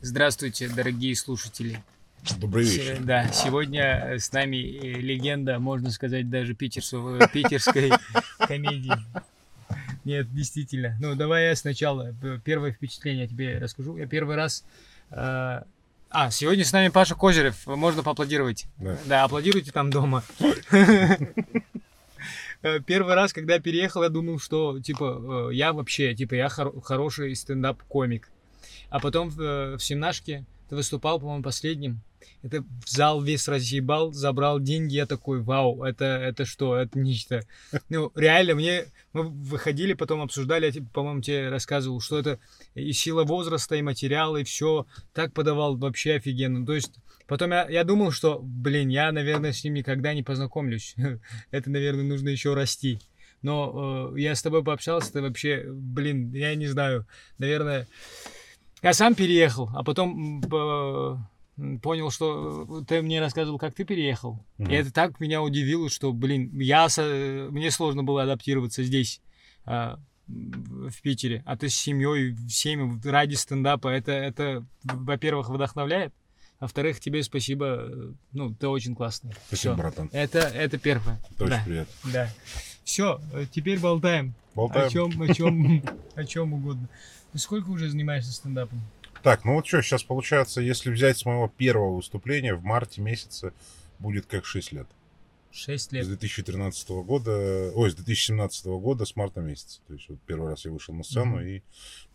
Здравствуйте, дорогие слушатели. Добрый вечер. Да, сегодня с нами э, легенда, можно сказать, даже питерсов- питерской комедии. Нет, действительно. Ну, давай я сначала первое впечатление тебе расскажу. Я первый раз... э, А, сегодня с нами Паша Козырев. Можно поаплодировать. Да. Да, аплодируйте там дома. Э, Первый раз, когда переехал, я думал, что, типа, э, я вообще, типа, я хор- хороший стендап-комик. А потом в, э, в семнашке ты выступал, по-моему, последним. Это в зал весь разъебал, забрал деньги. Я такой, вау, это, это что? Это нечто. Ну, реально, мне... Мы выходили, потом обсуждали, я, тебе, по-моему, тебе рассказывал, что это и сила возраста, и материалы, и все. Так подавал вообще офигенно. То есть, потом я, я думал, что, блин, я, наверное, с ним никогда не познакомлюсь. Это, наверное, нужно еще расти. Но э, я с тобой пообщался, ты вообще, блин, я не знаю, наверное, я сам переехал, а потом понял, что э, ты мне рассказывал, как ты переехал. Мгм. И это так меня удивило, что, блин, я со- мне сложно было адаптироваться здесь, м, в Питере, а ты с семьей, всеми ради стендапа. Это, это, во-первых, вдохновляет, а во-вторых, тебе спасибо, э, ну, ты очень классный. Спасибо, Всё. братан. Это, это первое. Это очень да, приятно. да. Все, теперь болтаем. Болтаем. О чем, о чем, о чем угодно. Ты сколько уже занимаешься стендапом? Так, ну вот что, сейчас получается, если взять с моего первого выступления в марте месяце, будет как 6 лет. Шесть С лет. 2013 года, ой, с 2017 года, с марта месяца. То есть вот первый раз я вышел на сцену Мгм. и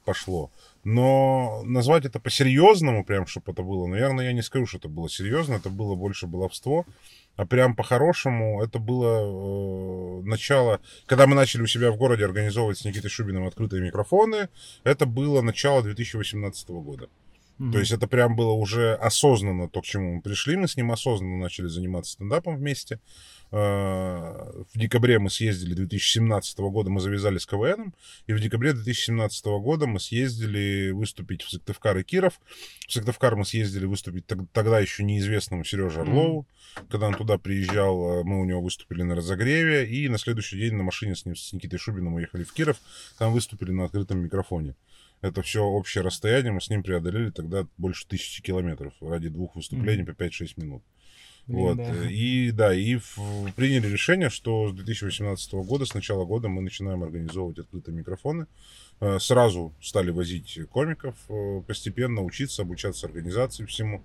пошло. Но назвать это по-серьезному, прям, чтобы это было, наверное, я не скажу, что это было серьезно, это было больше баловство. А прям по-хорошему это было э, начало, когда мы начали у себя в городе организовывать с Никитой Шубиным открытые микрофоны, это было начало 2018 года. То есть это прям было уже осознанно то, к чему мы пришли. Мы с ним осознанно начали заниматься стендапом вместе. Э, В декабре мы съездили 2017 года, мы завязали с КВНом. И в декабре 2017 года мы съездили выступить в Сыктывкар и Киров. В Сыктывкар мы съездили выступить тог- тогда еще неизвестному Сереже. Орлову. Когда он туда приезжал, э, мы у него выступили на разогреве. И на следующий день на машине с ним, с Никитой Шубиным уехали в Киров. Там выступили на открытом микрофоне. Это все общее расстояние мы с ним преодолели тогда больше тысячи километров ради двух выступлений по 5-6 минут. Блин, вот. да. И да, и в- приняли решение, что с 2018 года, с начала года мы начинаем организовывать открытые микрофоны. Э, Сразу стали возить комиков, э, постепенно учиться, обучаться организации всему.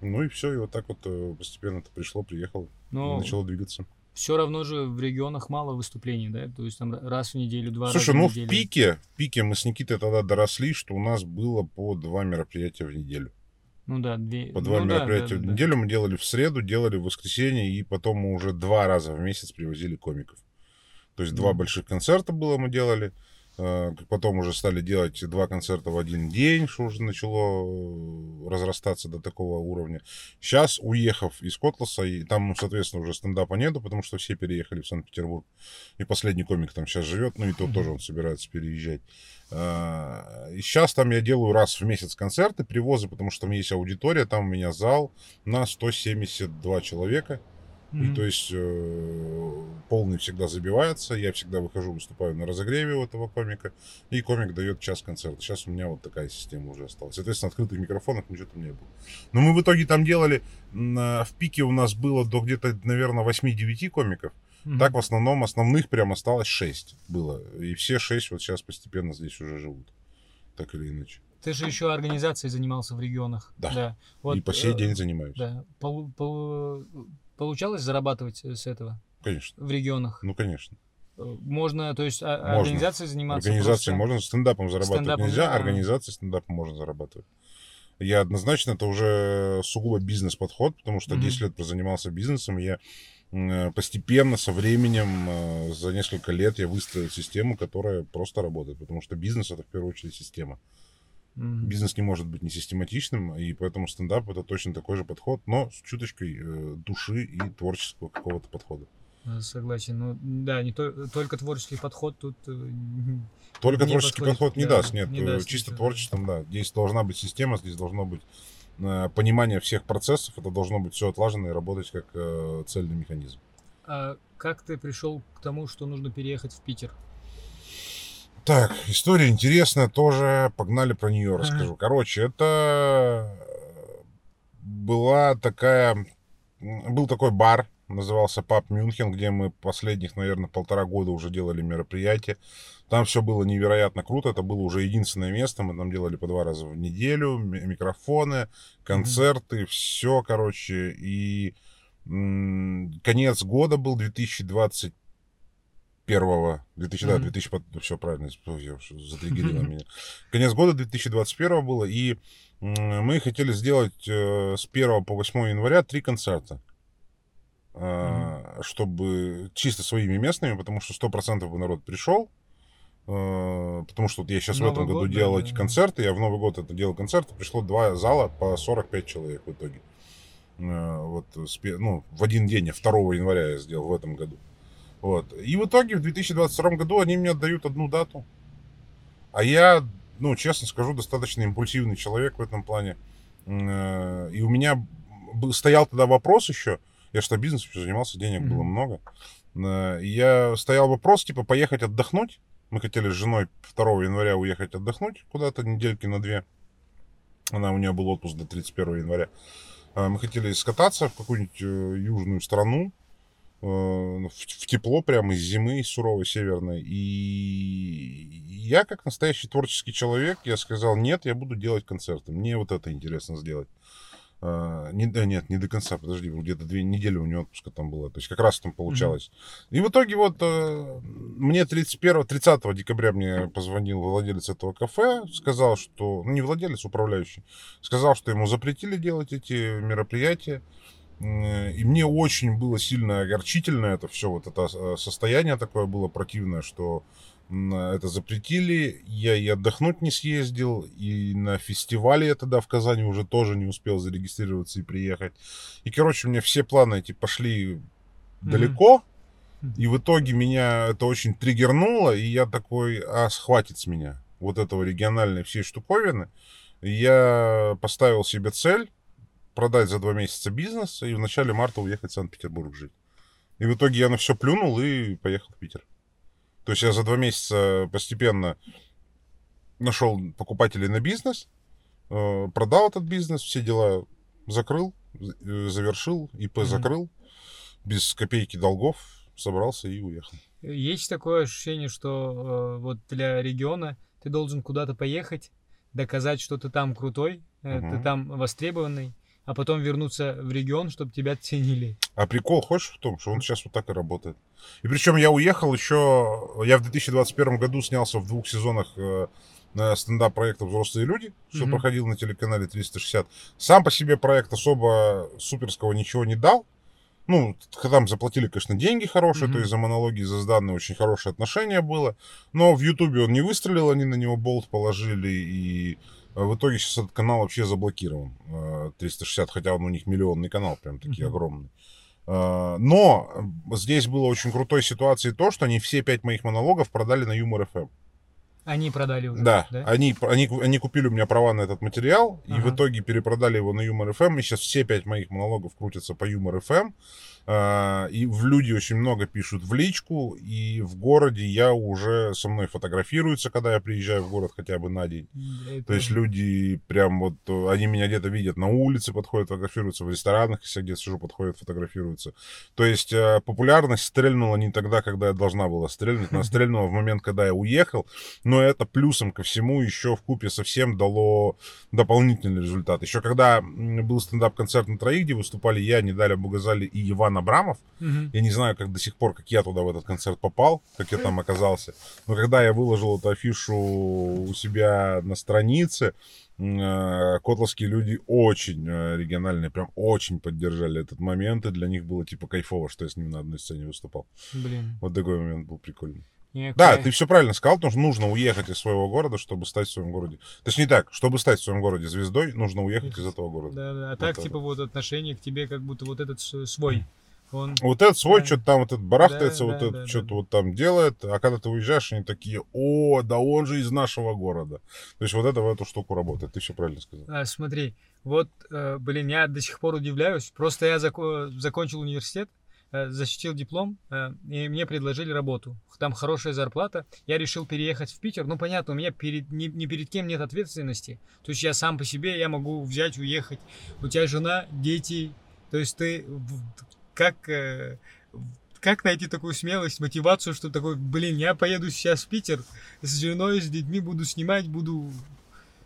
Ну и все, и вот так вот э, постепенно это пришло, приехало, Но начало двигаться. Все равно же в регионах мало выступлений, да? То есть там раз в неделю, два Слушай, раза ну в в неделю. пике, в пике мы с Никитой тогда доросли, что у нас было по два мероприятия в неделю. Ну да, две. По два ну, да, мероприятия да, в да. неделю мы делали в среду, делали в воскресенье, и потом мы уже два раза в месяц привозили комиков. То есть два Мгм. больших концерта было мы делали. Э, Потом уже стали делать два концерта в один день, что уже начало э, разрастаться до такого уровня. Сейчас, уехав из Котласа, и там, соответственно, уже стендапа нету, потому что все переехали в Санкт-Петербург. И последний комик там сейчас живет, ну и то тоже он собирается переезжать. А, И сейчас там я делаю раз в месяц концерты, привозы, потому что там есть аудитория, там у меня зал на 172 человека. И то есть э, полный всегда забивается, я всегда выхожу, выступаю на разогреве у этого комика, и комик дает час концерта. Сейчас у меня вот такая система уже осталась. Соответственно, открытых микрофонов ничего там не было. Но мы в итоге там делали, на- в пике у нас было до где-то, наверное, 8-9 комиков. Мгм. Так в основном основных прям осталось 6 было. И все 6 вот сейчас постепенно здесь уже живут. Так или иначе. Ты же еще организацией занимался в регионах. Да. Вот, и по сей э, день занимаюсь. Да. Полу- полу- Получалось зарабатывать э, с этого Конечно. в регионах? Ну, конечно. Э, Можно, то есть а- Можно. организацией заниматься Организации просто- можно, стендапом зарабатывать Стендапом, нельзя, да. организации стендапом можно зарабатывать. Я однозначно, это уже сугубо бизнес-подход, потому что Мгм. 10 лет прозанимался бизнесом, я э, постепенно, со временем, за несколько лет я выстроил систему, которая просто работает, потому что бизнес это в первую очередь система. Мгм. Бизнес не может быть не систематичным, и поэтому стендап это точно такой же подход, но с чуточкой э, души и творческого какого-то подхода. Э, Согласен. Ну, да, не то- только творческий подход тут... э, Только творческий подходит, подход не да, даст, нет. не э, даст чисто ничего. творчеством, да. Здесь должна быть система, здесь должно быть э, понимание всех процессов, это должно быть все отлажено и работать как э, цельный механизм. А как ты пришел к тому, что нужно переехать в Питер? Так, история интересная тоже. Погнали про нее расскажу. Короче, это была такая... Был такой бар, назывался Паб Мюнхен, где мы последних, наверное, полтора года уже делали мероприятия. Там все было невероятно круто. Это было уже единственное место. Мы там делали по два раза в неделю. Микрофоны, концерты, mm-hmm. все, короче. И м- конец года был 2020 первого, 2000, mm-hmm. да, 2000, все правильно, затриггерило mm-hmm. меня. Конец года 2021 было, и мы хотели сделать э, с 1 по 8 января три концерта. Mm-hmm. Чтобы чисто своими местными, потому что 100% бы народ пришел. Э, потому что вот я сейчас Новый в этом году год, делал да, эти да. концерты, я в Новый год это делал концерты, пришло два зала по 45 человек в итоге. Э, вот, ну, в один день, 2 января я сделал в этом году. Вот. И в итоге в 2022 году они мне отдают одну дату. А я, ну, честно скажу, достаточно импульсивный человек в этом плане. Э, и у меня стоял тогда вопрос еще, я что бизнесом занимался, денег mm-hmm. было много. И я стоял вопрос, типа, поехать отдохнуть мы хотели с женой 2 января уехать отдохнуть куда-то недельки на две. Она, у нее был отпуск до 31 января. А, мы хотели скататься в какую-нибудь э, южную страну, э, в тепло прямо из зимы, из суровой северной. И я, как настоящий творческий человек, я сказал, нет, я буду делать концерты. Мне вот это интересно сделать. А, не, да, нет, не до конца, подожди, где-то две недели у него отпуска там было. То есть как раз там получалось. Mm-hmm. И в итоге вот э, мне 31, 30 декабря мне позвонил владелец этого кафе, сказал, что, ну не владелец, управляющий, сказал, что ему запретили делать эти мероприятия. И мне очень было сильно огорчительно это все, вот это э, состояние такое было противное, что это запретили. Я и отдохнуть не съездил, и на фестивале я тогда в Казани уже тоже не успел зарегистрироваться и приехать. И, короче, у меня все планы эти пошли mm-hmm. далеко. И в итоге меня это очень триггернуло, и я такой, а, хватит с меня вот этого региональной всей штуковины. Я поставил себе цель продать за два месяца бизнес и в начале марта уехать в Санкт-Петербург жить. И в итоге я на все плюнул и поехал в Питер. То есть я за два месяца постепенно нашел покупателей на бизнес, э, продал этот бизнес, все дела закрыл, э, завершил, ИП mm-hmm. закрыл, без копейки долгов, собрался и уехал. Есть такое ощущение, что э, вот для региона ты должен куда-то поехать, доказать, что ты там крутой, uh-huh. ты там востребованный, а потом вернуться в регион, чтобы тебя ценили. А прикол, хочешь в том, что он сейчас вот так и работает. И причем я уехал еще... Я в 2021 году снялся в двух сезонах э, стендап-проекта «Взрослые люди», что mm-hmm. проходил на телеканале 360. Сам по себе проект особо суперского ничего не дал. Ну, там заплатили, конечно, деньги хорошие, mm-hmm. то есть за монологи, за сданные очень хорошее отношение было. Но в Ютубе он не выстрелил, они на него болт положили, и в итоге сейчас этот канал вообще заблокирован. 360, а, хотя он у них миллионный канал, прям такие mm-hmm. огромные. А, но здесь было очень крутой ситуации то, что они все пять моих монологов продали на Юмор ФМ. Они продали уже. Да, да? Они, они, они купили у меня права на этот материал, ага. и в итоге перепродали его на Юмор ФМ. И сейчас все пять моих монологов крутятся по Юмор ФМ. А, и в люди очень много пишут в личку, и в городе я уже со мной фотографируются, когда я приезжаю в город хотя бы на день. Это... То есть люди прям вот, они меня где-то видят на улице, подходят, фотографируются, в ресторанах, если я где-то сижу, подходят, фотографируются. То есть э, популярность стрельнула не тогда, когда я должна была стрельнуть, она стрельнула в момент, когда я уехал, но это плюсом ко всему еще в купе совсем дало дополнительный результат. Еще когда был стендап-концерт на троих, где выступали я, Недаля Бугазали и Иван Иван Абрамов. Угу. Я не знаю, как до сих пор, как я туда в этот концерт попал, как я там оказался. Но когда я выложил эту афишу у себя на странице, э, котловские люди очень э, региональные, прям очень поддержали этот момент, и для них было типа кайфово, что я с ним на одной сцене выступал. Блин. Вот такой момент был прикольный. Некая... Да, ты все правильно сказал, потому что нужно уехать из своего города, чтобы стать в своем городе. Точнее так, чтобы стать в своем городе звездой, нужно уехать из этого города. Да, да. А вот так, это. типа, вот отношение к тебе, как будто вот этот свой. Он... Вот этот свой да. что-то там вот этот барахтается, да, вот да, этот да, что-то да. вот там делает, а когда ты уезжаешь, они такие, о, да он же из нашего города. То есть вот это в эту штуку работает, ты все правильно сказал. А, смотри, вот, э, блин, я до сих пор удивляюсь, просто я зако- закончил университет, э, защитил диплом, э, и мне предложили работу. Там хорошая зарплата. Я решил переехать в Питер. Ну, понятно, у меня перед, ни, ни перед кем нет ответственности. То есть я сам по себе, я могу взять, уехать. У тебя жена, дети. То есть ты как... Э, как найти такую смелость, мотивацию, что такой, блин, я поеду сейчас в Питер с женой, с детьми, буду снимать, буду...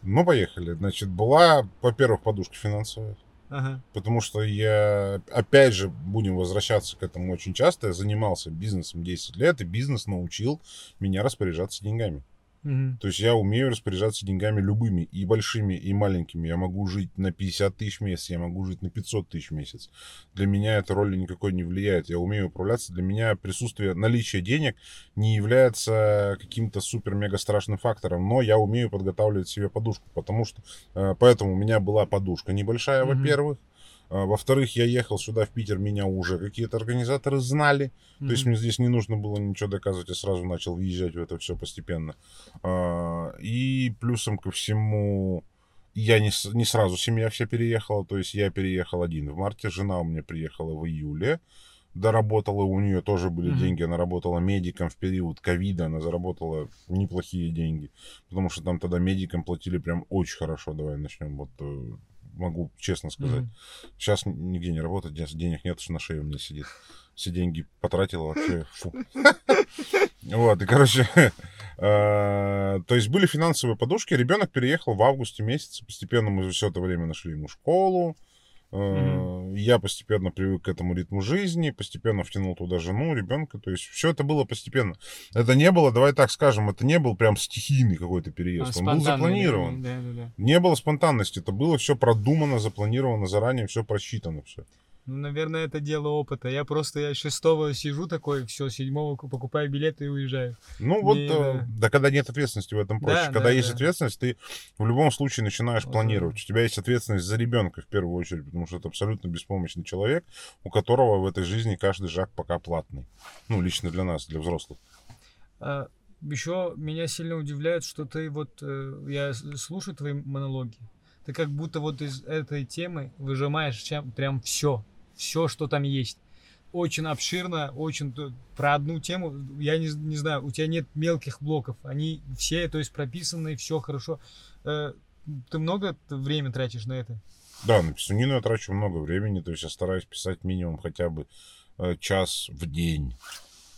Ну, поехали. Значит, была, во-первых, подушка финансовая. Ага. Потому что я, опять же, будем возвращаться к этому очень часто, я занимался бизнесом 10 лет, и бизнес научил меня распоряжаться деньгами. Угу. То есть я умею распоряжаться деньгами любыми, и большими, и маленькими. Я могу жить на 50 тысяч в месяц, я могу жить на 500 тысяч в месяц. Для меня эта роль никакой не влияет. Я умею управляться. Для меня присутствие, наличие денег не является каким-то супер-мега страшным фактором, но я умею подготавливать себе подушку, потому что э, поэтому у меня была подушка небольшая, Мгм. во-первых. А, Во-вторых, я ехал сюда, в Питер, меня уже какие-то организаторы знали. То есть мне здесь не нужно было ничего доказывать, я сразу начал въезжать в это все постепенно. А, И плюсом ко всему, я не, не сразу семья вся переехала, то есть я переехал один в марте, жена у меня приехала в июле, доработала, у нее тоже были Мгм. деньги, она работала медиком в период ковида, она заработала неплохие деньги, потому что там тогда медикам платили прям очень хорошо, давай начнем, вот э, могу честно сказать. Мгм. Сейчас нигде не работает, денег нет, что на шее у меня сидит. Все деньги потратил вообще. Фу. Вот, и, короче, э, то есть были финансовые подушки. Ребенок переехал в августе месяце. Постепенно мы все это время нашли ему школу. Э, Я постепенно привык к этому ритму жизни, постепенно втянул туда жену, ребенка. То есть все это было постепенно. Это не было, давай так скажем, это не был прям стихийный какой-то А, переезд. Он был запланирован. Да, да, да. Не было спонтанности, это было все продумано, запланировано заранее, все просчитано, все. Ну, наверное, это дело опыта. Я просто я шестого сижу такой, все, седьмого ку- покупаю билеты и уезжаю. Ну вот, э, да. да когда нет ответственности в этом проще. Да, когда да, есть да. ответственность, ты в любом случае начинаешь Вот, планировать. да. У тебя есть ответственность за ребенка в первую очередь, потому что это абсолютно беспомощный человек, у которого в этой жизни каждый шаг пока платный. Ну, лично для нас, для взрослых. еще меня сильно удивляет, что ты вот, э, я слушаю твои монологи, ты как будто вот из этой темы выжимаешь чем, прям все, все, что там есть. Очень обширно, очень про одну тему, я не, не знаю, у тебя нет мелких блоков, они все, то есть прописаны, все хорошо. Э, ты много времени тратишь на это? Да, на писанину я трачу много времени, то есть я стараюсь писать минимум хотя бы э, час в день.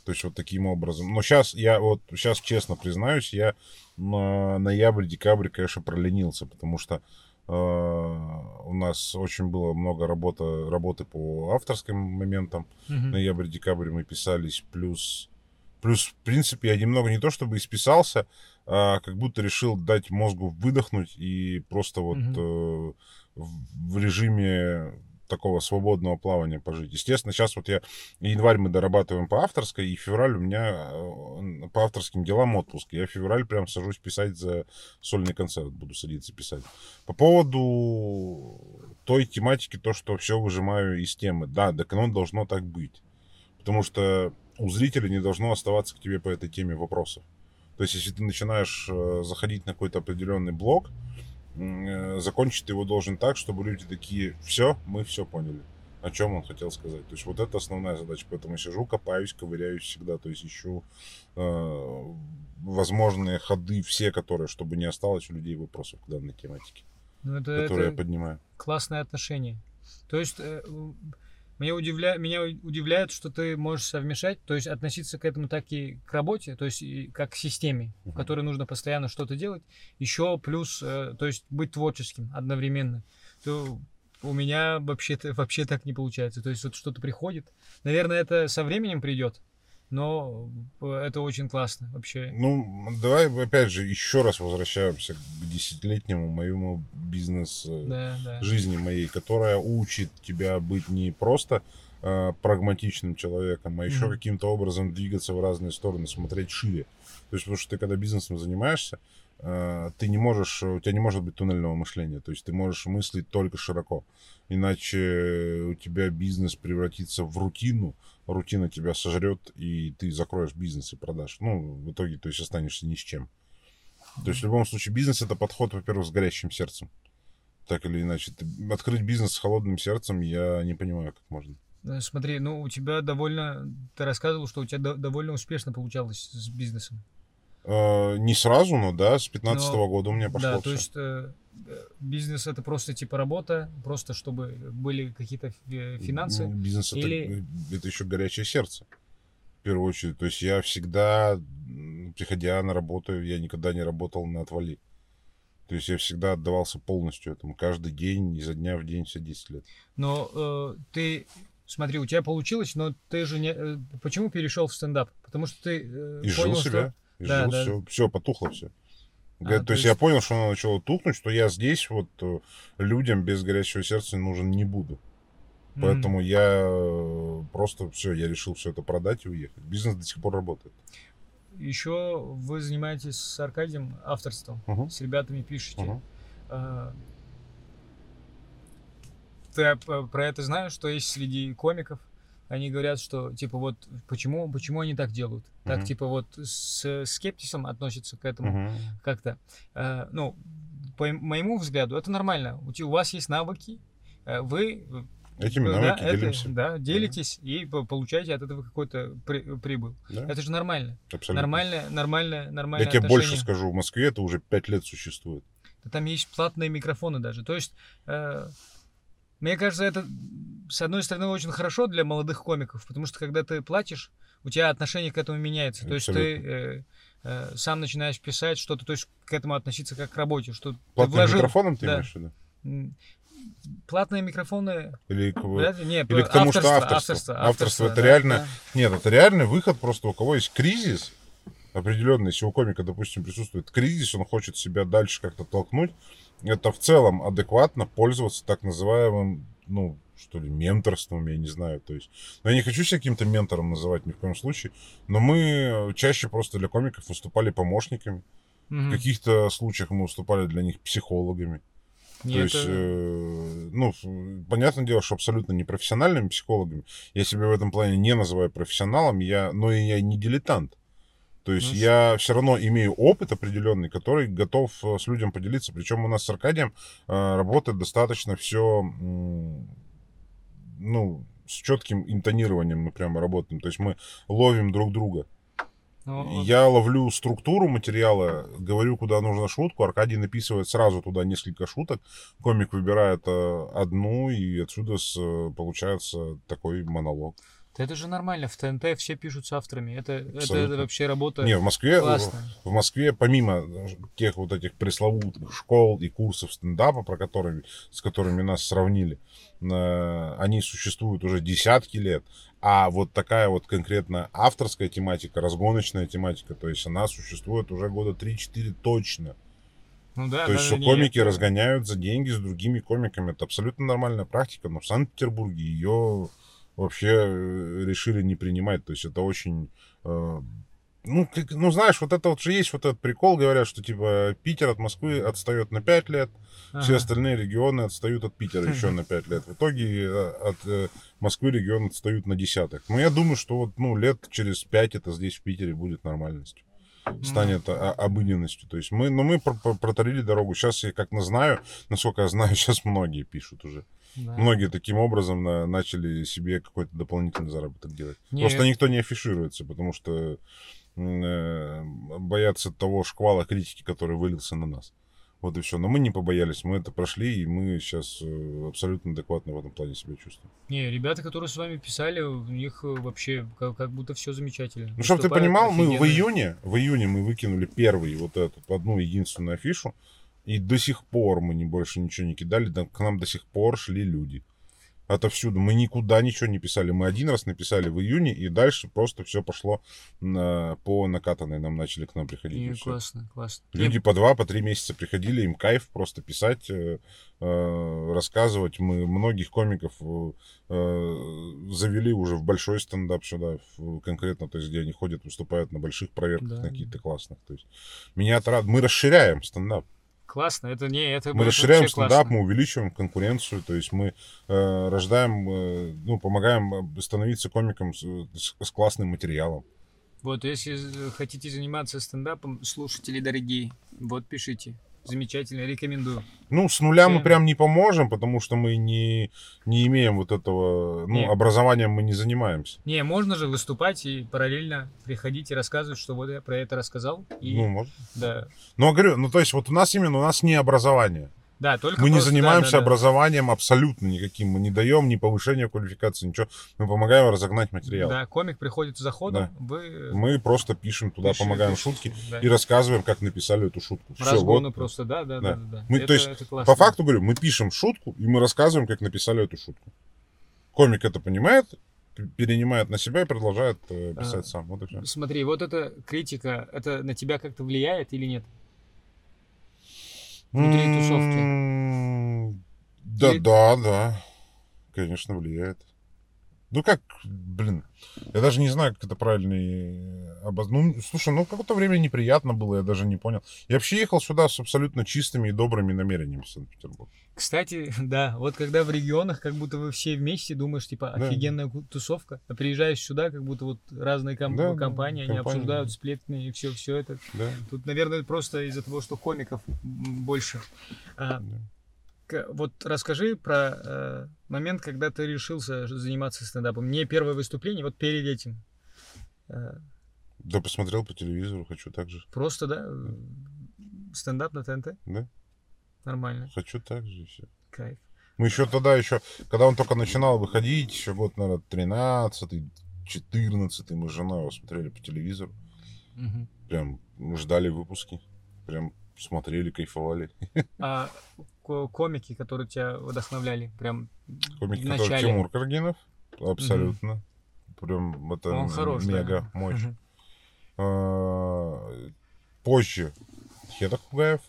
То есть вот таким образом. Но сейчас я вот сейчас честно признаюсь, я на ноябрь-декабрь, конечно, проленился, потому что э, у нас очень было много работы, работы по авторским моментам. Мгм. Ноябрь-декабрь мы писались, плюс, плюс, в принципе, я немного не то чтобы исписался, а как будто решил дать мозгу выдохнуть и просто вот э, в в режиме такого свободного плавания пожить. Естественно, сейчас вот я январь мы дорабатываем по авторской, и февраль у меня э, по авторским делам отпуск. Я в февраль прям сажусь писать за сольный концерт, буду садиться писать. По поводу той тематики, то, что все выжимаю из темы. Да, так оно должно так быть. Потому что у зрителя не должно оставаться к тебе по этой теме вопросов. То есть, если ты начинаешь э, заходить на какой-то определенный блок, закончить ты его должен так, чтобы люди такие, все, мы все поняли, о чем он хотел сказать. То есть, вот это основная задача. Поэтому я сижу, копаюсь, ковыряюсь всегда. То есть, ищу э, возможные ходы, все, которые, чтобы не осталось у людей вопросов к данной тематике, Ну, это, которые это я поднимаю. классное отношение. То есть э, меня, удивля... меня удивляет, что ты можешь совмещать, то есть относиться к этому так и к работе, то есть и как к системе, в Мгм. которой нужно постоянно что-то делать, еще плюс, э, то есть быть творческим одновременно. То у меня вообще вообще так не получается. То есть вот что-то приходит. Наверное, это со временем придет, но э, это очень классно вообще. Ну, давай опять же еще раз возвращаемся к десятилетнему моему бизнес э, Да, да. жизни моей, которая учит тебя быть не просто э, прагматичным человеком, а еще Мгм. каким-то образом двигаться в разные стороны, смотреть шире. То есть, потому что ты когда бизнесом занимаешься, ты не можешь, у тебя не может быть туннельного мышления, то есть ты можешь мыслить только широко, иначе у тебя бизнес превратится в рутину, рутина тебя сожрет, и ты закроешь бизнес и продашь. Ну, в итоге, то есть останешься ни с чем. То есть в любом случае бизнес это подход, во-первых, с горящим сердцем. Так или иначе. Ты- Открыть бизнес с холодным сердцем я не понимаю, как можно. Э, Смотри, ну у тебя довольно, ты рассказывал, что у тебя до- довольно успешно получалось с бизнесом. Э, не сразу, но да, с 15 Но- года у меня пошло да, то всё. есть э, э, бизнес это просто типа работа, просто чтобы были какие-то э, финансы. Бизнес или- это, это еще горячее сердце. В первую очередь. То есть я всегда, приходя на работу, я никогда не работал на отвали. То есть я всегда отдавался полностью этому. Каждый день, изо дня в день, все 10 лет. Но э, ты, смотри, у тебя получилось, но ты же не... э, почему перешел в стендап? Потому что ты э, И понял, жил что- себя. И Да, жил да. все. Все, потухло все. А, то, то есть, есть- я понял, что оно начало тухнуть, что я здесь вот э, людям без горячего сердца нужен не буду. Поэтому я э, просто все, я решил все это продать и уехать. Бизнес до сих пор работает. Еще вы занимаетесь с Аркадием авторством, Мгм. с ребятами пишете. А, Ты п- про это знаешь, что есть среди комиков? Они говорят, что типа вот почему, почему они так делают? Так Мгм. типа вот с скептисом относятся к этому Мгм. как-то. Э, ну, по моему взгляду, это нормально. У, вас есть навыки, э, вы Этими да, навыки это- делимся. да, делитесь и по- получаете от этого какой-то при- прибыль. Да, Это же нормально. абсолютно. Нормальное, нормальное, нормальное Я тебе больше скажу, в Москве это уже пять лет существует. Да Там есть платные микрофоны даже. То есть, э, мне кажется, это с одной стороны очень хорошо для молодых комиков, потому что когда ты платишь, у тебя отношение к этому меняется. То есть ты э, э, сам начинаешь писать что-то, то есть к этому относиться как к работе, что ты Платным вложил. микрофоном ты да. имеешь в виду? Платные микрофоны. Или, к- вряд ли- Не, или к тому, что авторство, авторство. авторство, Авторство это да, реально- да. Нет, это реальный выход просто у кого есть кризис определенный, если у комика, допустим, присутствует кризис, он хочет себя дальше как-то толкнуть, это в целом адекватно пользоваться так называемым, ну, что ли, менторством, я не знаю, то есть, но я не хочу себя каким-то ментором называть ни в коем случае, но мы чаще просто для комиков выступали помощниками, Мгм. в каких-то случаях мы выступали для них психологами, то есть, это- э, ну, понятное дело, что абсолютно не профессиональными психологами. Я себя в этом плане не называю профессионалом, я, но и я не дилетант. То есть Ну, я все равно имею опыт определенный, который готов э, с людям поделиться. Причем у нас с Аркадием э, работает достаточно все, ну, с четким интонированием мы прямо работаем. То есть мы ловим друг друга. ну, Я ловлю структуру материала, говорю, куда нужно шутку. Аркадий написывает сразу туда несколько шуток. Комик выбирает э, одну, и отсюда с, получается такой монолог. Да это же нормально, в ТНТ все пишут с авторами. Это, это, это вообще работа Не, в Москве, классная. в Москве, помимо тех вот этих пресловутых школ и курсов стендапа, про которые, с которыми нас сравнили, э, они существуют уже десятки лет. А вот такая вот конкретно авторская тематика, разгоночная тематика, то есть она существует уже года 3-4 точно. Ну да, То есть, что комики это- разгоняют за деньги с другими комиками. Это абсолютно нормальная практика, но в Санкт-Петербурге ее вообще э, решили не принимать. То есть, это очень... э, ну, как- ну, знаешь, вот это вот же есть вот этот прикол, говорят, что, типа, Питер от Москвы отстает на 5 лет, все Ага. остальные регионы отстают от Питера еще на 5 лет. В итоге э, от э, Москвы регионы отстают на десяток. Но я думаю, что вот, ну, лет через 5 это здесь, в Питере, будет нормальностью станет а- обыденностью. То есть мы, ну, мы пр- пр- протарили дорогу. Сейчас я как на знаю, насколько я знаю, сейчас многие пишут уже. Да. Многие таким образом на- начали себе какой-то дополнительный заработок делать. Не, Просто никто не афишируется, потому что э, боятся того шквала критики, который вылился на нас. Вот и все. Но мы не побоялись, мы это прошли, и мы сейчас э, абсолютно адекватно в этом плане себя чувствуем. Не, ребята, которые с вами писали, у них э, вообще как, как будто все замечательно. Ну, чтобы ты понимал, мы в офигенно. июне, в июне мы выкинули первый вот эту одну единственную афишу, и до сих пор мы не больше ничего не кидали, да, к нам до сих пор шли люди. Отовсюду. Мы никуда ничего не писали. Мы один раз написали в июне, и дальше просто все пошло на, по накатанной. Нам начали к нам приходить. и всё. классно, классно. Люди Не, по два, по три месяца приходили, им кайф просто писать, э, э, рассказывать. Мы многих комиков э, э, завели уже в большой стендап сюда, в- конкретно, то есть где они ходят, выступают на больших проверках, Да, на да. каких-то классных. То есть меня это рад... Мы расширяем стендап. Классно, это не, это Мы расширяем стендап, классно. мы увеличиваем конкуренцию, то есть мы э, рождаем, э, ну, помогаем э, становиться комиком с, с- классным материалом. Вот, если хотите заниматься стендапом, слушатели дорогие, вот пишите. Замечательно, рекомендую. Ну, с нуля мы Всем. прям не поможем, потому что мы не, не имеем вот этого, ну, Не. образованием мы не занимаемся. Не, можно же выступать и параллельно приходить и рассказывать, что вот я про это рассказал. И, Ну, может. да, Но говорю, ну, то есть вот у нас именно, у нас не образование. Да, только Мы не просто- да, занимаемся да, да. образованием абсолютно никаким. Мы не даем ни повышения квалификации, ничего. Мы помогаем разогнать материал. Да, комик приходит с заходом, Да. вы Мы просто пишем туда, пишите, помогаем пишите, шутки да. и рассказываем, как написали эту шутку. Всё, разгоны вот. просто, да, да, Да. да, да. да. Мы, это, то есть, это классно. По факту говорю, мы пишем шутку, и мы рассказываем, как написали эту шутку. Комик это понимает, перенимает на себя и продолжает э, писать А, сам. Вот и всё. Смотри, вот эта критика, это на тебя как-то влияет или нет? Внутри тусовки? Да, Или- да, да. Конечно, влияет. Ну как, блин, я даже не знаю, как это правильно и обоз... Ну, слушай, ну какое-то время неприятно было, я даже не понял. Я вообще ехал сюда с абсолютно чистыми и добрыми намерениями в Санкт-Петербург. Кстати, да, вот когда в регионах, как будто вы все вместе думаешь, типа, Да. офигенная ку- тусовка, а приезжаешь сюда, как будто вот разные ком- Да, да, компании, они компании, обсуждают да. сплетни и все, все это. Да, Тут, наверное, просто из-за того, что комиков больше. А, да. Вот расскажи про э, момент, когда ты решился заниматься стендапом. Не первое выступление, вот перед этим. Э, Да, посмотрел по телевизору, хочу так же. просто, да, э, стендап на ТНТ. Да, Нормально, хочу так же и все. кайф. Мы еще тогда еще, когда он только начинал выходить, еще год, наверное, 13 14 мы с женой его смотрели по телевизору. Мгм. Прям ждали выпуски. Прям смотрели, кайфовали. А комики, которые тебя вдохновляли, прям Комики, в начале. Тимур Каргинов. Абсолютно. Прям это Он хорош, да. мега мощь. Мгм. А, Позже Хеда Хугаев.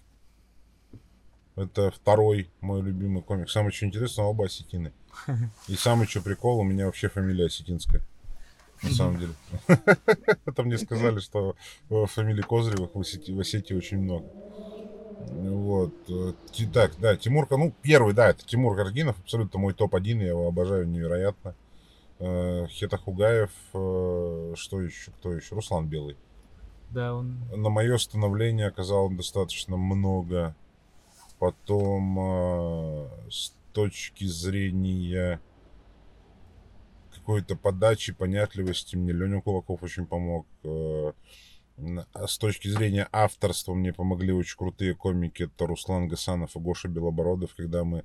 Это второй мой любимый комик. Самый что интересно, оба осетины. И самый что прикол, у меня вообще фамилия осетинская. На самом деле. Это мне сказали, что э, фамилий Козыревых в Осетии очень много. Вот. э, Так, да, Тимур, Ка- ну, первый, да, это Тимур Каргинов, абсолютно мой топ-1, я его обожаю невероятно. Э, Хета Хугаев, э, что еще, кто еще? Руслан Белый. Да, он На мое становление оказал достаточно много. Потом с точки зрения какой-то подачи, понятливости мне Леня Кулаков очень помог. Э, а с точки зрения авторства мне помогли очень крутые комики. Это Руслан Гасанов и Гоша Белобородов, когда мы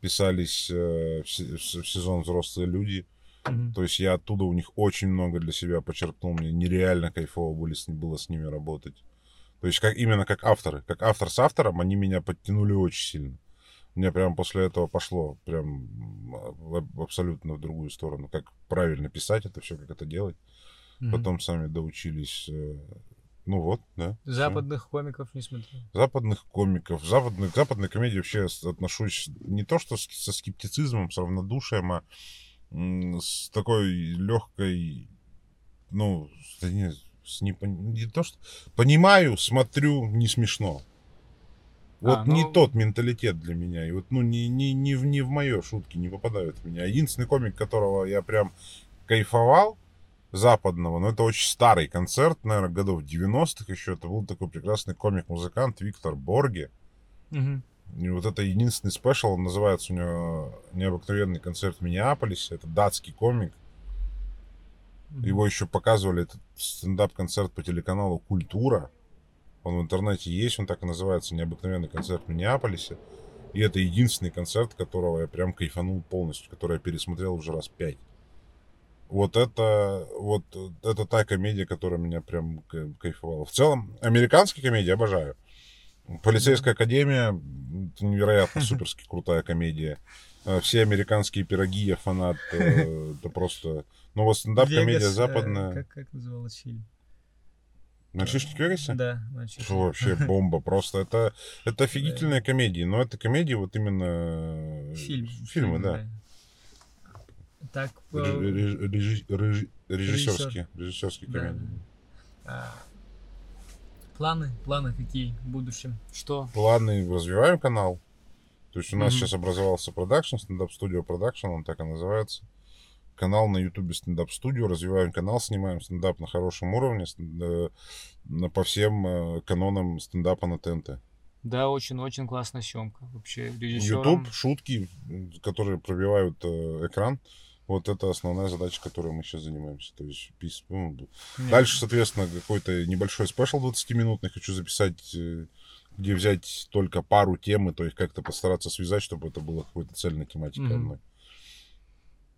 писались э, в се- в се- в сезон «Взрослые люди». Мгм. То есть я оттуда у них очень много для себя почерпнул. Мне нереально кайфово были было с ними работать. То есть как, именно как авторы. Как автор с автором они меня подтянули очень сильно. Мне прям после этого пошло прям в- абсолютно в другую сторону. Как правильно писать это все, как это делать. Мгм. Потом сами доучились. Ну вот, да. Западных комиков не смотрел. Западных комиков. Западных, к западной комедии вообще отношусь не то, что с- со скептицизмом, с равнодушием, а с такой легкой, ну, не, с непон- не то, что... Понимаю, смотрю, не смешно. Вот А, не ну- тот менталитет для меня. И вот, ну, не, не, не, в, не в мое шутки не попадают в меня. Единственный комик, которого я прям кайфовал, западного, но это очень старый концерт, наверное, годов 90-х еще. Это был такой прекрасный комик-музыкант Виктор Борге. Мгм. И вот это единственный спешл, он называется у него «Необыкновенный концерт в Миннеаполисе». Это датский комик. Его еще показывали, этот стендап-концерт по телеканалу «Культура». Он в интернете есть, он так и называется «Необыкновенный концерт в Миннеаполисе». И это единственный концерт, которого я прям кайфанул полностью, который я пересмотрел уже раз пять. Вот это, вот это та комедия, которая меня прям ка- кайфовала. В целом, американские комедии обожаю. Полицейская академия, это невероятно суперски крутая комедия. Э, Все американские пироги, я фанат. э, Это просто... Ну вот стендап-комедия э, западная. Как, как называлась фильм? Мальчишник в Вегасе? Да, мальчишник. Вообще бомба. Просто это, это офигительные комедии. Но это комедии вот именно... э, Фильм. Фильмы, да. Так, э, Реж- реж- режи- режи- Режиссерские. Режиссерские Да. а, планы, планы какие в будущем? Что? планы, развиваем канал. То есть у нас Мгм. сейчас образовался продакшн, стендап-студио продакшн, он так и называется. Канал на ютубе стендап-студио, развиваем канал, снимаем стендап на хорошем уровне, э, на- по всем э, канонам стендапа на ТНТ. Да, очень-очень классная съемка. Вообще, режиссером... YouTube, шутки, которые пробивают э, экран. Вот это основная задача, которой мы сейчас занимаемся. То есть пис- ну, Нет, Дальше, соответственно, какой-то небольшой спешл 20-минутный хочу записать, э, где взять только пару темы, то есть как-то постараться связать, чтобы это было какой-то цельной тематикой Мгм.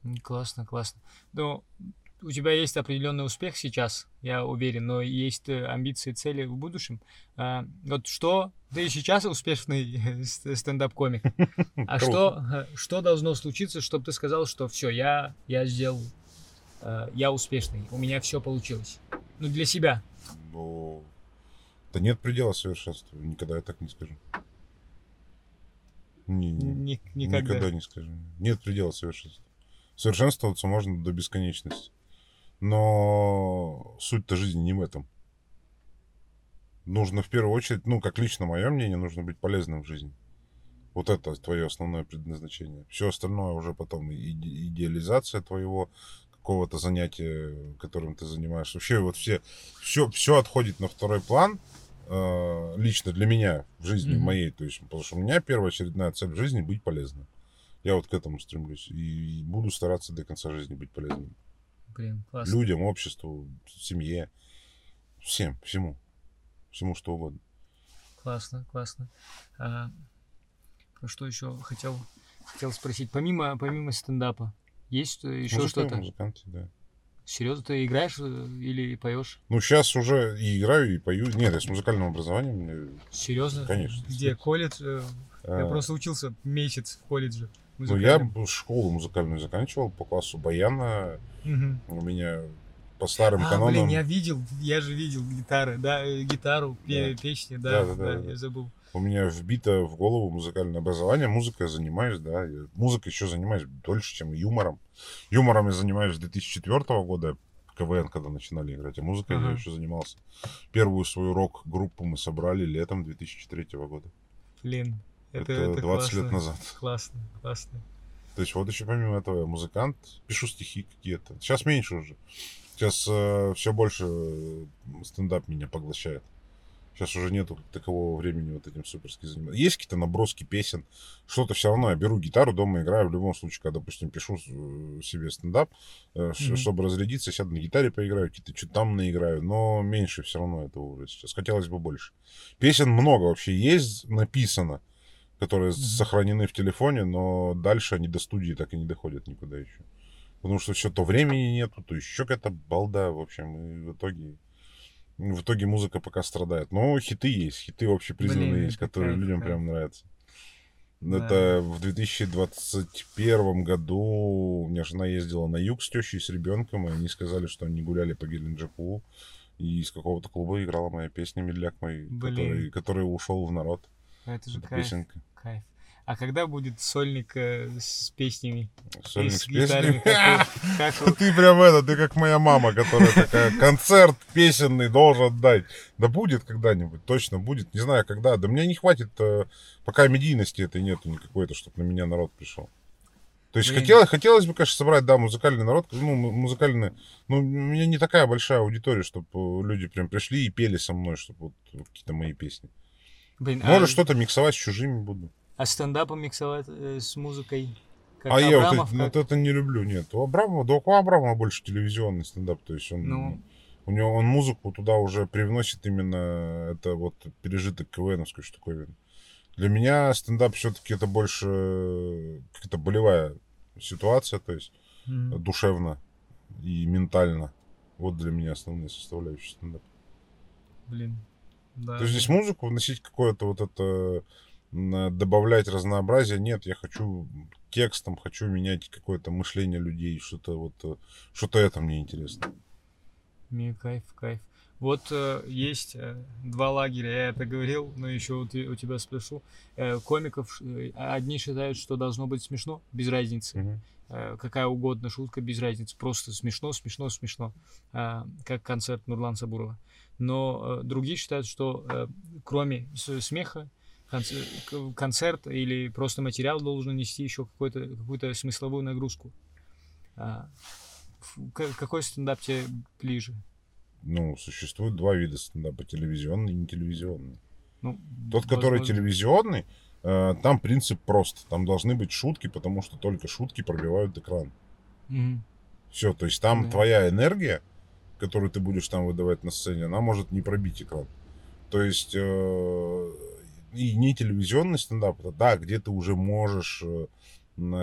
одной. Классно, классно. Ну, у тебя есть определенный успех сейчас, я уверен, но есть э, амбиции, цели в будущем. А, вот что ты сейчас успешный ст- стендап-комик, а что, э, что должно случиться, чтобы ты сказал, что все, я, я сделал, э, я успешный, у меня все получилось. Ну, для себя. Ну, да нет предела совершенству, никогда я так не скажу. Не- не- Ни- никогда. Никогда не скажу. Нет предела совершенству. Совершенствоваться можно до бесконечности. Но суть-то жизни не в этом. Нужно в первую очередь, ну, как лично мое мнение, нужно быть полезным в жизни. Вот это твое основное предназначение. Все остальное уже потом иде- идеализация твоего какого-то занятия, которым ты занимаешься. Вообще вот все, все, все отходит на второй план э, лично для меня в жизни Мгм. моей. То есть, потому что у меня первоочередная цель в жизни быть полезным. Я вот к этому стремлюсь. И буду стараться до конца жизни быть полезным. Блин, классно. Людям, обществу, семье, всем, всему. Всему, что угодно. Классно, классно. А, про что еще хотел, хотел спросить? Помимо, помимо стендапа, есть еще что-то? Музыканты, да. Серьезно, ты играешь э, или поешь? Ну, сейчас уже и играю, и пою. Нет, я с музыкальным образованием. Серьезно? Конечно. Где? Колледж? Э, Я э, просто учился месяц в колледже. Ну, я музыкальном. б- школу музыкальную заканчивал по классу баяна. Мгм. У меня по старым А, канонам... блин, я видел, я же видел гитары, да, э, гитару, Да. песни, да, Да, да, да, да, я забыл. У меня вбито в голову музыкальное образование. Музыкой я занимаюсь, да. Я музыкой еще занимаюсь дольше, чем юмором. Юмором я занимаюсь с 2004 года, КВН, когда начинали играть. А музыкой я Ага. еще занимался. Первую свою рок-группу мы собрали летом 2003 года. Блин, это, Это, это 20 лет классно. назад. Классно, классно. То есть вот еще помимо этого я музыкант, пишу стихи какие-то. Сейчас меньше уже. Сейчас все больше э, стендап меня поглощает. Сейчас уже нету такового времени вот этим суперски заниматься. Есть какие-то наброски песен, что-то все равно. Я беру гитару, дома играю. В любом случае, когда, допустим, пишу э, себе стендап, э, Мгм. чтобы разрядиться, сяду на гитаре поиграю, какие-то что-то там наиграю. Но меньше все равно этого уже сейчас. Хотелось бы больше. Песен много вообще есть, написано, которые Мгм. сохранены в телефоне, но дальше они до студии так и не доходят никуда еще. Потому что все то времени нету, то еще какая-то балда, в общем, и в итоге в итоге музыка пока страдает. Но хиты есть, хиты общепризнанные Блин, есть, которые кайф, людям кайф. прям нравятся. Да. Это в 2021 году у меня жена ездила на юг с тещей, с ребенком, и они сказали, что они гуляли по Геленджику, и из какого-то клуба играла моя песня «Медляк мой», Блин. который, который ушел в народ. Это же Эта кайф, песенка. Кайф. А когда будет сольник э, с песнями? Сольник И с с песнями. Ты прям это, ты как моя мама, которая такая, концерт песенный должен дать. Да будет когда-нибудь, точно будет. Не знаю, когда. Да мне не хватит, э, пока медийности этой нету никакой-то, чтобы на меня народ пришел. То есть хотелось, хотелось бы, конечно, собрать, да, музыкальный народ, ну, му- музыкальный, ну, у меня не такая большая аудитория, чтобы люди прям пришли и пели со мной, чтобы вот какие-то мои песни. Блин, Может, а, что-то миксовать с чужими буду. а стендапом миксовать э, с музыкой? Как а я вот, Абрамов, это, как- вот это не люблю, нет. У Абрамова, да у Абрамова больше телевизионный стендап, то есть он, Ну. у него он музыку туда уже привносит именно это вот пережиток КВНовской штуковины. Для меня стендап все-таки это больше э, какая-то болевая ситуация, то есть Мгм. душевно и ментально. Вот для меня основные составляющие стендапа. Блин. Да. То есть здесь музыку вносить какое-то вот это, м, добавлять разнообразие. Нет, я хочу текстом, хочу менять какое-то мышление людей, что-то вот, э, что-то это мне интересно. Мне кайф, кайф. Вот э, есть э, два лагеря, я это говорил, но еще и- у тебя спрошу. Э, комиков, э, одни считают, что должно быть смешно, без разницы. Мгм. Э, какая угодно шутка, без разницы. Просто смешно, смешно, смешно. А, как концерт Нурлан Сабурова. Но э, другие считают, что э, кроме смеха, концерт, или просто материал должен нести еще какую-то смысловую нагрузку. А, какой стендап тебе ближе? Ну, существует два вида стендапа, телевизионный и нетелевизионный. Ну, Тот, который возможно. телевизионный, э, там принцип прост. Там должны быть шутки, потому что только шутки пробивают экран. Мгм. Все, то есть там Да. твоя энергия, которую ты будешь там выдавать на сцене, она может не пробить экран. То есть э, и не телевизионный стендап, это да, где ты уже можешь э,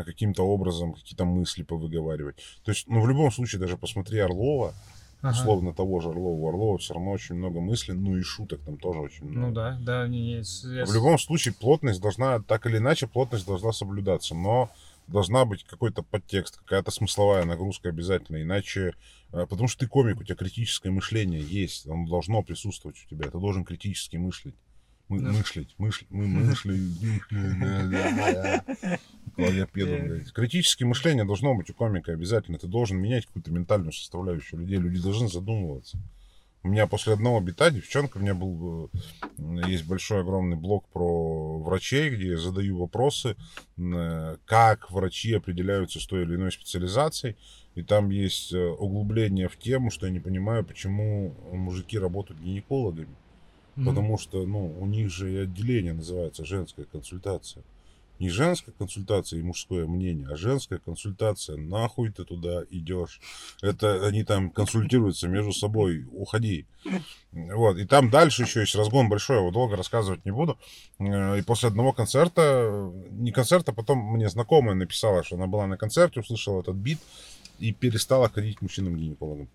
каким-то образом какие-то мысли повыговаривать. То есть, ну, в любом случае, даже посмотри Орлова, Ага. условно того же Орлова. У Орлова все равно очень много мыслей, ну и шуток там тоже очень много. Ну да, да, не, не, я В любом случае, плотность должна, так или иначе, плотность должна соблюдаться, но должна быть какой-то подтекст, какая-то смысловая нагрузка обязательно, иначе, э, потому что ты комик, у тебя критическое мышление есть, оно должно присутствовать у тебя, ты должен критически мыслить. Мы, Да. Мышлить, мыслить, мы мысли, Клавиапеду, блядь. Критическое мышление должно быть у комика обязательно. Ты должен менять какую-то ментальную составляющую людей. Люди должны задумываться. У меня после одного бита девчонка, у меня был, э, есть большой огромный блог про врачей, где я задаю вопросы, э, как врачи определяются с той или иной специализацией. И там есть э, углубление в тему, что я не понимаю, почему мужики работают гинекологами. Мгм. Потому что, ну, у них же и отделение называется женская консультация. Не женская консультация и мужское мнение, а женская консультация. Нахуй ты туда идешь? Это они там консультируются между собой. Уходи. Вот. И там дальше еще есть разгон большой, его долго рассказывать не буду. Э, И после одного концерта, не концерта, потом мне знакомая написала, что она была на концерте, услышала этот бит и перестала ходить к мужчинам-гинекологам.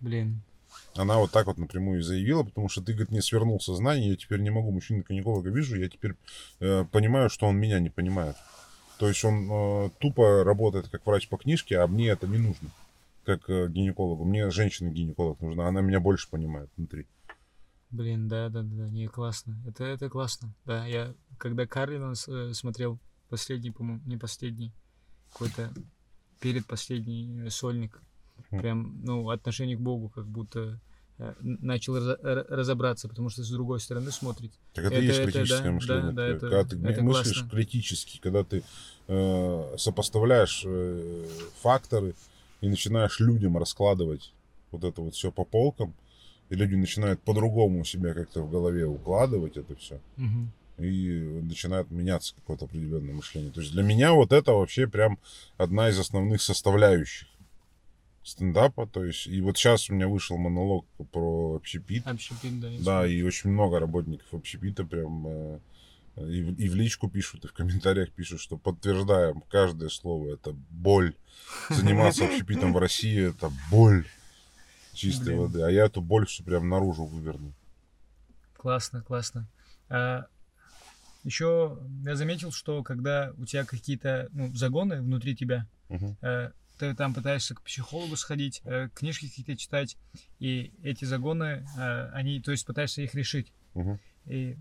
Блин. Она вот так вот напрямую и заявила, потому что ты, говорит, не свернул сознание, я теперь не могу мужчину-гинеколога вижу, я теперь э, понимаю, что он меня не понимает. То есть он э, тупо работает как врач по книжке, а мне это не нужно, как э, гинекологу. Мне женщина-гинеколог нужна, она меня больше понимает внутри. Блин, да, да, да, не, классно. Это, это классно. Да, я когда Карлина э, смотрел последний, по-моему, не последний, какой-то перед последний э, сольник. Прям, ну, отношение к Богу как будто э, начал разобраться, потому что с другой стороны смотрит. Так это, Это- есть это, критическое да, мышление. да, да, это- когда ты это мыслишь классно. критически, когда ты э, сопоставляешь э, факторы и начинаешь людям раскладывать вот это вот все по полкам, и люди начинают по-другому себя как-то в голове укладывать это все. Мгм. и начинает меняться какое-то определенное мышление. То есть для меня вот это вообще прям одна из основных составляющих стендапа. То есть и вот сейчас у меня вышел монолог про общепит. Общепит, да. Да, и очень много работников общепита прям э, и, в- и в личку пишут, и в комментариях пишут, что подтверждаем каждое слово. Это боль. Заниматься общепитом в России это боль чистой Блин. воды. А я эту боль все прям наружу выверну. Классно, классно. еще я заметил, что когда у тебя какие-то ну, загоны внутри тебя, Мгм. э, ты там пытаешься к психологу сходить, э, книжки какие-то читать, и эти загоны, э, они, то есть пытаешься их решить. Мгм. И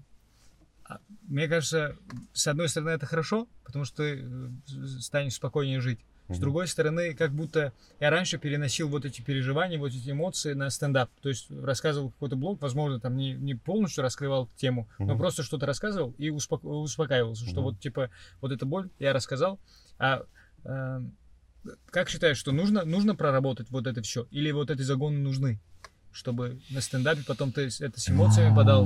а, мне кажется, с одной стороны это хорошо, потому что ты э, станешь спокойнее жить. С другой стороны, как будто я раньше переносил вот эти переживания, вот эти эмоции на стендап. То есть рассказывал какой-то блог, возможно, там не, не полностью раскрывал тему, но Мгм. просто что-то рассказывал и успоко- успокаивался, что Мгм. вот типа вот эта боль я рассказал. А э, как считаешь, что нужно, нужно проработать вот это все? Или вот эти загоны нужны? Чтобы на стендапе потом ты это с эмоциями подал.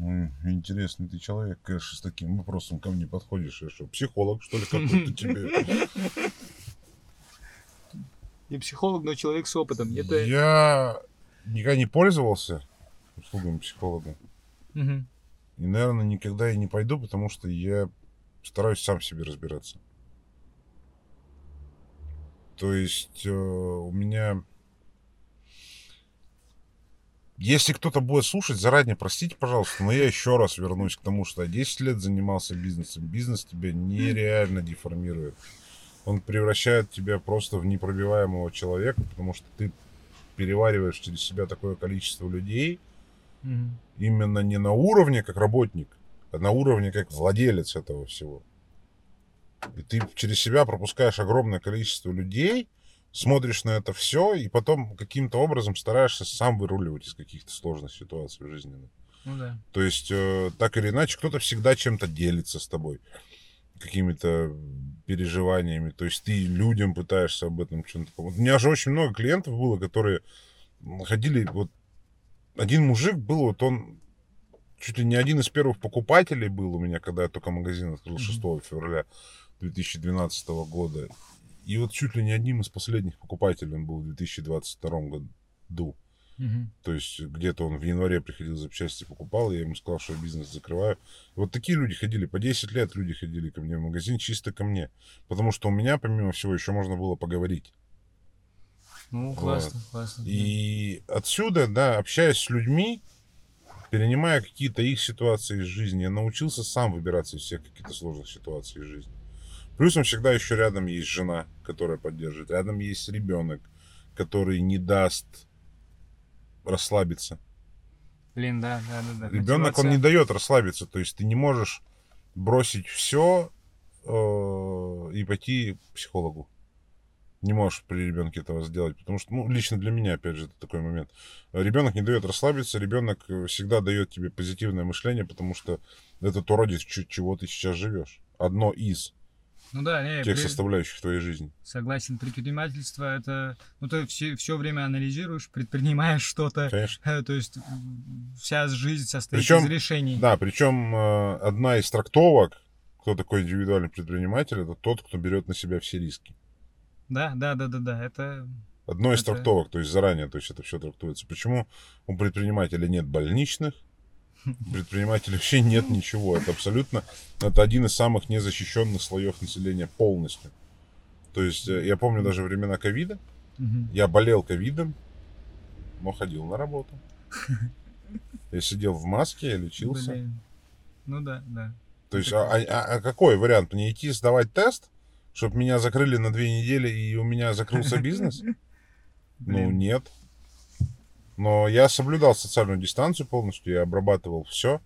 Ой, интересный ты человек, конечно, с таким вопросом ко мне подходишь. Я что, психолог, что ли, какой-то тебе? Я психолог, но человек с опытом. Это... Я никогда не пользовался услугами психолога. Мгм. И, наверное, никогда и не пойду, потому что я стараюсь сам себе разбираться. То есть э, у меня... Если кто-то будет слушать, заранее простите, пожалуйста, но я еще раз вернусь к тому, что я 10 лет занимался бизнесом. Бизнес тебя нереально деформирует. Он превращает тебя просто в непробиваемого человека, потому что ты перевариваешь через себя такое количество людей, Мгм. именно не на уровне как работник, а на уровне как владелец этого всего. И ты через себя пропускаешь огромное количество людей, смотришь на это все, и потом каким-то образом стараешься сам выруливать из каких-то сложных ситуаций жизненных. Ну да. То есть, э, так или иначе, кто-то всегда чем-то делится с тобой, какими-то переживаниями. То есть ты людям пытаешься об этом чем-то помочь. У меня же очень много клиентов было, которые ходили, вот один мужик был, вот он чуть ли не один из первых покупателей был у меня, когда я только магазин открыл Мгм. 6 февраля 2012 года. И вот чуть ли не одним из последних покупателей он был в 2022 году. Мгм. То есть где-то он в январе приходил запчасти, покупал, я ему сказал, что я бизнес закрываю. И вот такие люди ходили, по 10 лет люди ходили ко мне в магазин, чисто ко мне. Потому что у меня, помимо всего, еще можно было поговорить. Ну, классно, классно. И отсюда, да, общаясь с людьми, перенимая какие-то их ситуации из жизни, я научился сам выбираться из всех каких-то сложных ситуаций из жизни. Плюсом всегда еще рядом есть жена, которая поддерживает. Рядом есть ребенок, который не даст расслабиться. Блин, да, да, да. да. Ребенок, он не дает расслабиться. То есть ты не можешь бросить все и пойти к психологу. Не можешь при ребенке этого сделать, потому что, ну, лично для меня, опять же, это такой момент. Ребенок не дает расслабиться, ребенок всегда дает тебе позитивное мышление, потому что это то, ради ч- чего ты сейчас живешь. Одно из Ну да, не, тех при- составляющих твоей жизни. согласен. Предпринимательство это, ну ты все, все время анализируешь, предпринимаешь что-то. Конечно. Э, То есть вся жизнь состоит Причем- из решений. Да, причем э, одна из трактовок, кто такой индивидуальный предприниматель, это тот, кто берет на себя все риски. Да, да, да, да, да. Это Одно из Это- трактовок, то есть заранее, то есть это все трактуется. Почему у предпринимателя нет больничных? У предпринимателя вообще нет ничего. Это абсолютно, это один из самых незащищенных слоев населения полностью. То есть э, я помню даже времена ковида. мгм. Я болел ковидом, но ходил на работу. Я сидел в маске, я лечился. Блин. Ну да, да. То есть, а, а- а какой вариант? Мне идти сдавать тест, чтобы меня закрыли на две недели и у меня закрылся бизнес? Ну, нет. Но я соблюдал социальную дистанцию полностью, я обрабатывал все.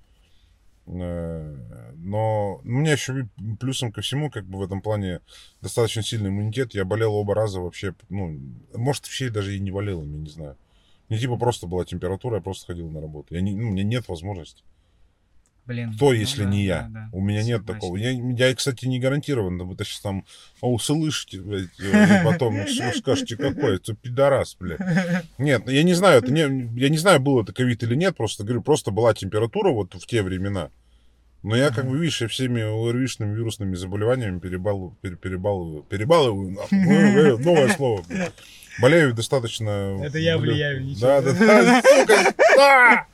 Но у меня еще плюсом ко всему, как бы в этом плане достаточно сильный иммунитет. Я болел оба раза вообще, ну, может, вообще даже и не болел, я не знаю. Мне типа просто была температура, я просто ходил на работу. Я не, ну, у меня нет возможности. Блин. Кто, ну если да, не я? да, да. У меня нет Согласен. такого. Я, я, кстати, не гарантирован. Да вы сейчас там а, услышите, блядь, и потом ну, скажете, какой это пидорас, блядь. Нет, ну, я не знаю, это не, я не знаю, был это ковид или нет, просто говорю, просто была температура вот в те времена. Но я, как бы, видишь, я всеми ОРВИшными вирусными заболеваниями перебал, пере- перебалываю, перебалываю, нахуй, Ну, новое слово. Болею достаточно... Это я влияю. Да, да, да, сука, да!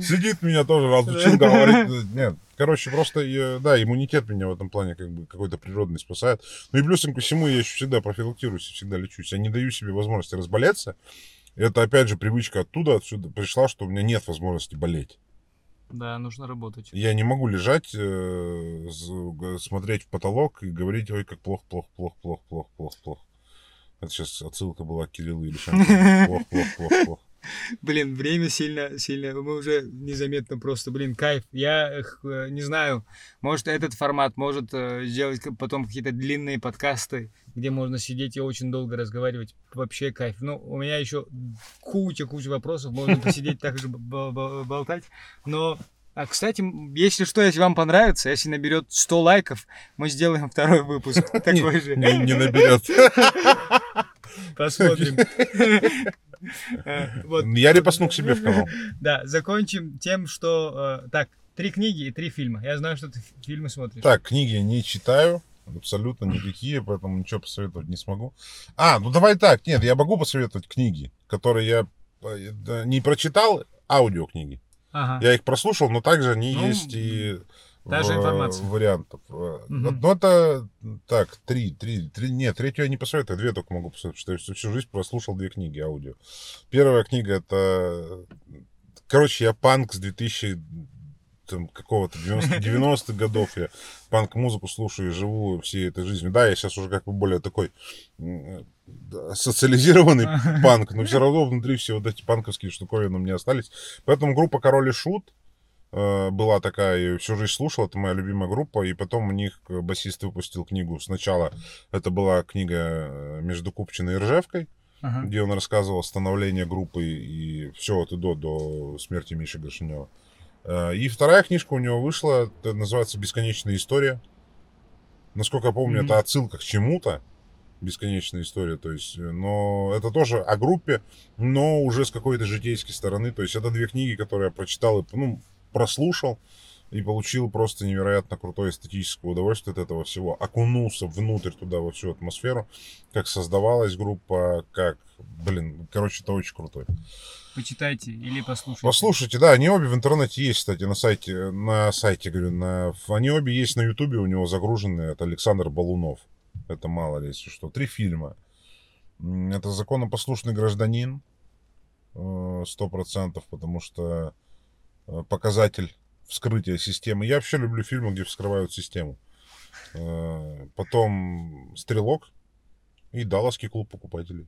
Сидит меня тоже, разучил говорить. Нет, короче, просто, да, иммунитет меня в этом плане как бы какой-то природный спасает. Ну и плюсом ко всему я еще всегда профилактируюсь всегда лечусь. Я не даю себе возможности разболеться. Это, опять же, привычка оттуда, отсюда пришла, что у меня нет возможности болеть. Да, нужно работать. Я не могу лежать, э, смотреть в потолок и говорить, ой, как плохо, плохо, плохо, плохо, плохо, плохо, плохо. Это сейчас отсылка была к Кириллу Ильиченко. Плохо, плохо, плохо, плохо. Блин, время сильно, сильно, мы уже незаметно просто, блин, кайф. Я э, не знаю, может этот формат, может э, сделать потом какие-то длинные подкасты, где можно сидеть и очень долго разговаривать. Вообще кайф. Ну, у меня еще куча-куча вопросов, можно посидеть так же болтать. Но, а, кстати, если что, если вам понравится, если наберет 100 лайков, мы сделаем второй выпуск такой же. Не, не наберет. Посмотрим. Э, Вот. Я репостну к себе в канал. Да, закончим тем, что... э, так, три книги и три фильма. Я знаю, что ты фильмы смотришь. Так, книги не читаю. Абсолютно никакие, поэтому ничего посоветовать не смогу. А, ну давай так. Нет, я могу посоветовать книги, которые я э, не прочитал, аудиокниги. Ага. Я их прослушал, но также они Ну, есть и та же в- информация. вариантов. Э, Мгм. Ну, это так, три, три, три, нет, третью я не посоветую, две только могу посоветовать, что я всю жизнь прослушал две книги аудио. Первая книга это, короче, я панк с 2000 там, какого-то 90 90-х годов я панк-музыку слушаю и живу всей этой жизнью. Да, я сейчас уже как бы более такой да, социализированный панк, но все равно внутри все вот эти панковские штуковины у меня остались. Поэтому группа Король и Шут э, была такая, всю жизнь слушал, это моя любимая группа, и потом у них э, басист выпустил книгу. Сначала это была книга э, «Между Купчиной и Ржевкой», Ага. где он рассказывал становление группы и все от и до, до смерти Миши Горшинева. Э, И вторая книжка у него вышла, это называется «Бесконечная история». Насколько я помню, Мгм. это отсылка к чему-то, бесконечная история, то есть, э, но это тоже о группе, но уже с какой-то житейской стороны, то есть это две книги, которые я прочитал, и, ну, прослушал и получил просто невероятно крутое эстетическое удовольствие от этого всего. Окунулся внутрь туда, во всю атмосферу, как создавалась группа, как, блин, короче, это очень крутой. Почитайте или послушайте. Послушайте, да, они обе в интернете есть, кстати, на сайте, на сайте, говорю, на, они обе есть на ютубе, у него загружены, это Александр Балунов. Это мало ли, если что. Три фильма. Это законопослушный гражданин, э, сто процентов, потому что э, показатель вскрытия системы. Я вообще люблю фильмы, где вскрывают систему. Э, потом «Стрелок» и «Далласский клуб покупателей».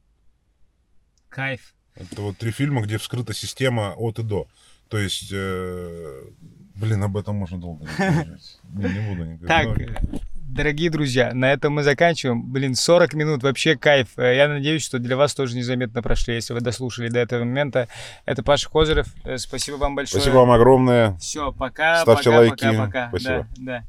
Кайф. Это вот три фильма, где вскрыта система от и до. То есть, э, блин, об этом можно долго говорить. Не буду никогда. Так, дорогие друзья, на этом мы заканчиваем. Блин, 40 минут, вообще кайф. Э, я надеюсь, что для вас тоже незаметно прошли, если вы дослушали до этого момента. Это Паша Козырев. Э, Спасибо вам большое. Спасибо вам огромное. Все, пока. Ставьте пока, лайки. Пока, пока. Спасибо. Да, да.